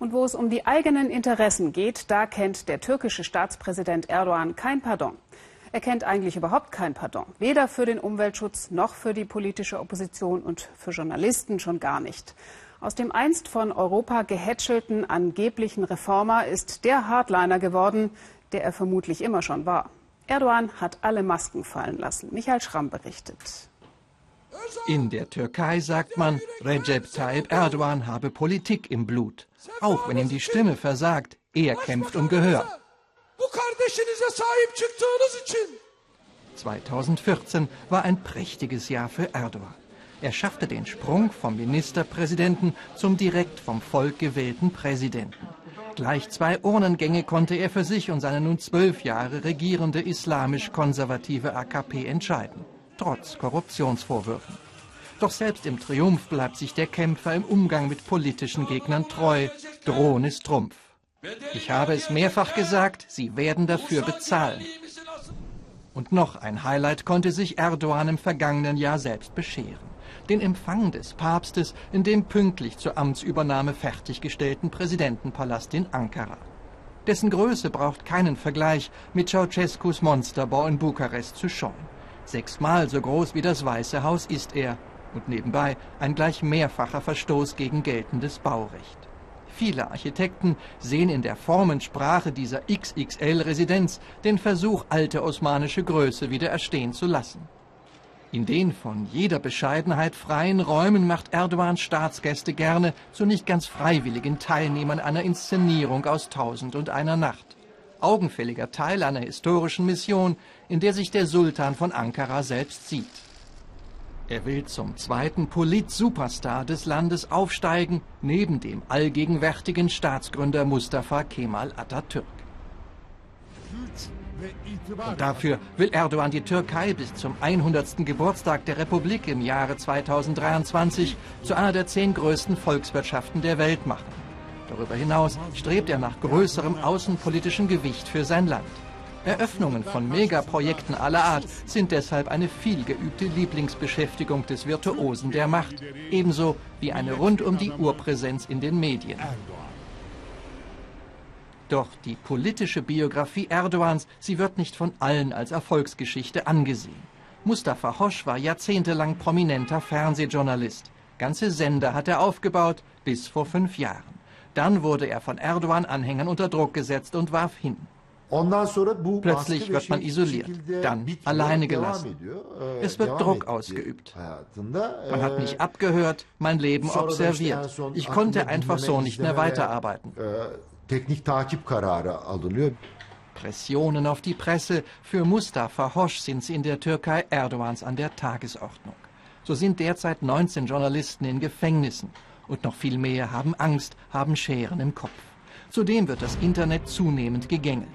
Und wo es um die eigenen Interessen geht, da kennt der türkische Staatspräsident Erdogan kein Pardon. Er kennt eigentlich überhaupt kein Pardon. Weder für den Umweltschutz noch für die politische Opposition und für Journalisten schon gar nicht. Aus dem einst von Europa gehätschelten angeblichen Reformer ist der Hardliner geworden, der er vermutlich immer schon war. Erdogan hat alle Masken fallen lassen. Michael Schramm berichtet. In der Türkei sagt man, Recep Tayyip Erdogan habe Politik im Blut. Auch wenn ihm die Stimme versagt, er kämpft um Gehör. 2014 war ein prächtiges Jahr für Erdogan. Er schaffte den Sprung vom Ministerpräsidenten zum direkt vom Volk gewählten Präsidenten. Gleich zwei Urnengänge konnte er für sich und seine nun zwölf Jahre regierende islamisch-konservative AKP entscheiden, trotz Korruptionsvorwürfen. Doch selbst im Triumph bleibt sich der Kämpfer im Umgang mit politischen Gegnern treu. Drohen ist Trumpf. Ich habe es mehrfach gesagt, sie werden dafür bezahlen. Und noch ein Highlight konnte sich Erdogan im vergangenen Jahr selbst bescheren. Den Empfang des Papstes in dem pünktlich zur Amtsübernahme fertiggestellten Präsidentenpalast in Ankara. Dessen Größe braucht keinen Vergleich mit Ceausescus Monsterbau in Bukarest zu scheuen. Sechsmal so groß wie das Weiße Haus ist er und nebenbei ein gleich mehrfacher Verstoß gegen geltendes Baurecht. Viele Architekten sehen in der Formensprache dieser XXL-Residenz den Versuch, alte osmanische Größe wieder erstehen zu lassen. In den von jeder Bescheidenheit freien Räumen macht Erdogans Staatsgäste gerne zu nicht ganz freiwilligen Teilnehmern einer Inszenierung aus Tausend und einer Nacht. Augenfälliger Teil einer historischen Mission, in der sich der Sultan von Ankara selbst sieht. Er will zum zweiten Polit-Superstar des Landes aufsteigen, neben dem allgegenwärtigen Staatsgründer Mustafa Kemal Atatürk. Und dafür will Erdogan die Türkei bis zum 100. Geburtstag der Republik im Jahre 2023 zu einer der zehn größten Volkswirtschaften der Welt machen. Darüber hinaus strebt er nach größerem außenpolitischen Gewicht für sein Land. Eröffnungen von Megaprojekten aller Art sind deshalb eine vielgeübte Lieblingsbeschäftigung des Virtuosen der Macht, ebenso wie eine rund um die Uhr Präsenz in den Medien. Doch die politische Biografie Erdogans, sie wird nicht von allen als Erfolgsgeschichte angesehen. Mustafa Hosch war jahrzehntelang prominenter Fernsehjournalist. Ganze Sender hat er aufgebaut, bis vor fünf Jahren. Dann wurde er von Erdogan-Anhängern unter Druck gesetzt und warf hin. Plötzlich wird man isoliert, dann alleine gelassen. Es wird Druck ausgeübt. Man hat mich abgehört, mein Leben observiert. Ich konnte einfach so nicht mehr weiterarbeiten. Pressionen auf die Presse. Für Mustafa Hosch sind sie in der Türkei Erdogans an der Tagesordnung. So sind derzeit 19 Journalisten in Gefängnissen. Und noch viel mehr haben Angst, haben Scheren im Kopf. Zudem wird das Internet zunehmend gegängelt.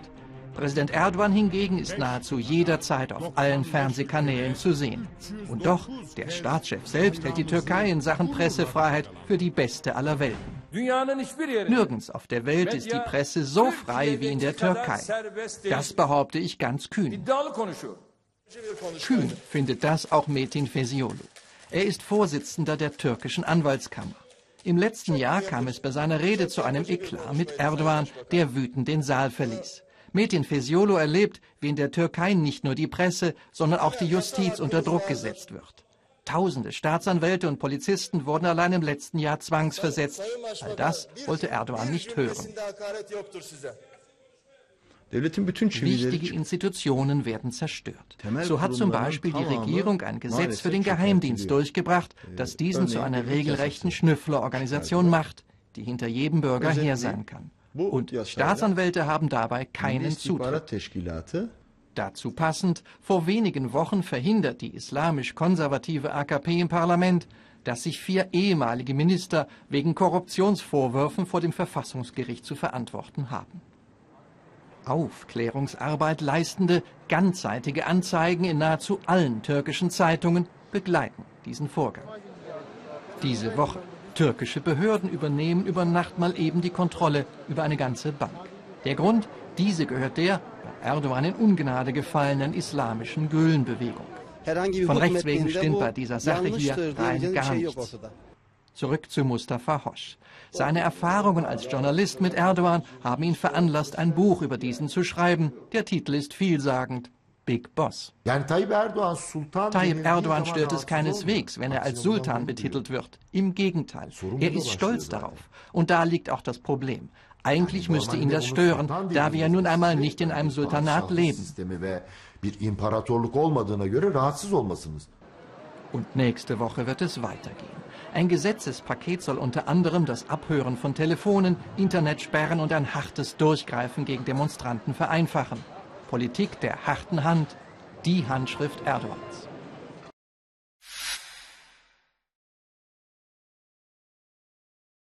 Präsident Erdogan hingegen ist nahezu jederzeit auf allen Fernsehkanälen zu sehen. Und doch, der Staatschef selbst hält die Türkei in Sachen Pressefreiheit für die beste aller Welten. Nirgends auf der Welt ist die Presse so frei wie in der Türkei. Das behaupte ich ganz kühn. Kühn findet das auch Metin Fesiolo. Er ist Vorsitzender der türkischen Anwaltskammer. Im letzten Jahr kam es bei seiner Rede zu einem Eklat mit Erdogan, der wütend den Saal verließ. Metin Fesiolo erlebt, wie in der Türkei nicht nur die Presse, sondern auch die Justiz unter Druck gesetzt wird. Tausende Staatsanwälte und Polizisten wurden allein im letzten Jahr zwangsversetzt. All das wollte Erdogan nicht hören. Wichtige Institutionen werden zerstört. So hat zum Beispiel die Regierung ein Gesetz für den Geheimdienst durchgebracht, das diesen zu einer regelrechten Schnüfflerorganisation macht, die hinter jedem Bürger her sein kann. Und Staatsanwälte haben dabei keinen Zutritt. Dazu passend, vor wenigen Wochen verhindert die islamisch-konservative AKP im Parlament, dass sich vier ehemalige Minister wegen Korruptionsvorwürfen vor dem Verfassungsgericht zu verantworten haben. Aufklärungsarbeit leistende, ganzseitige Anzeigen in nahezu allen türkischen Zeitungen begleiten diesen Vorgang. Diese Woche Türkische Behörden übernehmen über Nacht mal eben die Kontrolle über eine ganze Bank. Der Grund, diese gehört der bei Erdogan in Ungnade gefallenen islamischen Gülen-Bewegung. Von rechts wegen stimmt bei dieser Sache hier rein gar nichts. Zurück zu Mustafa Hosch. Seine Erfahrungen als Journalist mit Erdogan haben ihn veranlasst, ein Buch über diesen zu schreiben. Der Titel ist vielsagend. Big Boss. Tayyip Erdogan stört es keineswegs, wenn er als Sultan betitelt wird. Im Gegenteil, er ist stolz darauf. Und da liegt auch das Problem. Eigentlich müsste ihn das stören, da wir nun einmal nicht in einem Sultanat leben. Und nächste Woche wird es weitergehen. Ein Gesetzespaket soll unter anderem das Abhören von Telefonen, Internetsperren und ein hartes Durchgreifen gegen Demonstranten vereinfachen. Politik der harten Hand, die Handschrift Erdogans.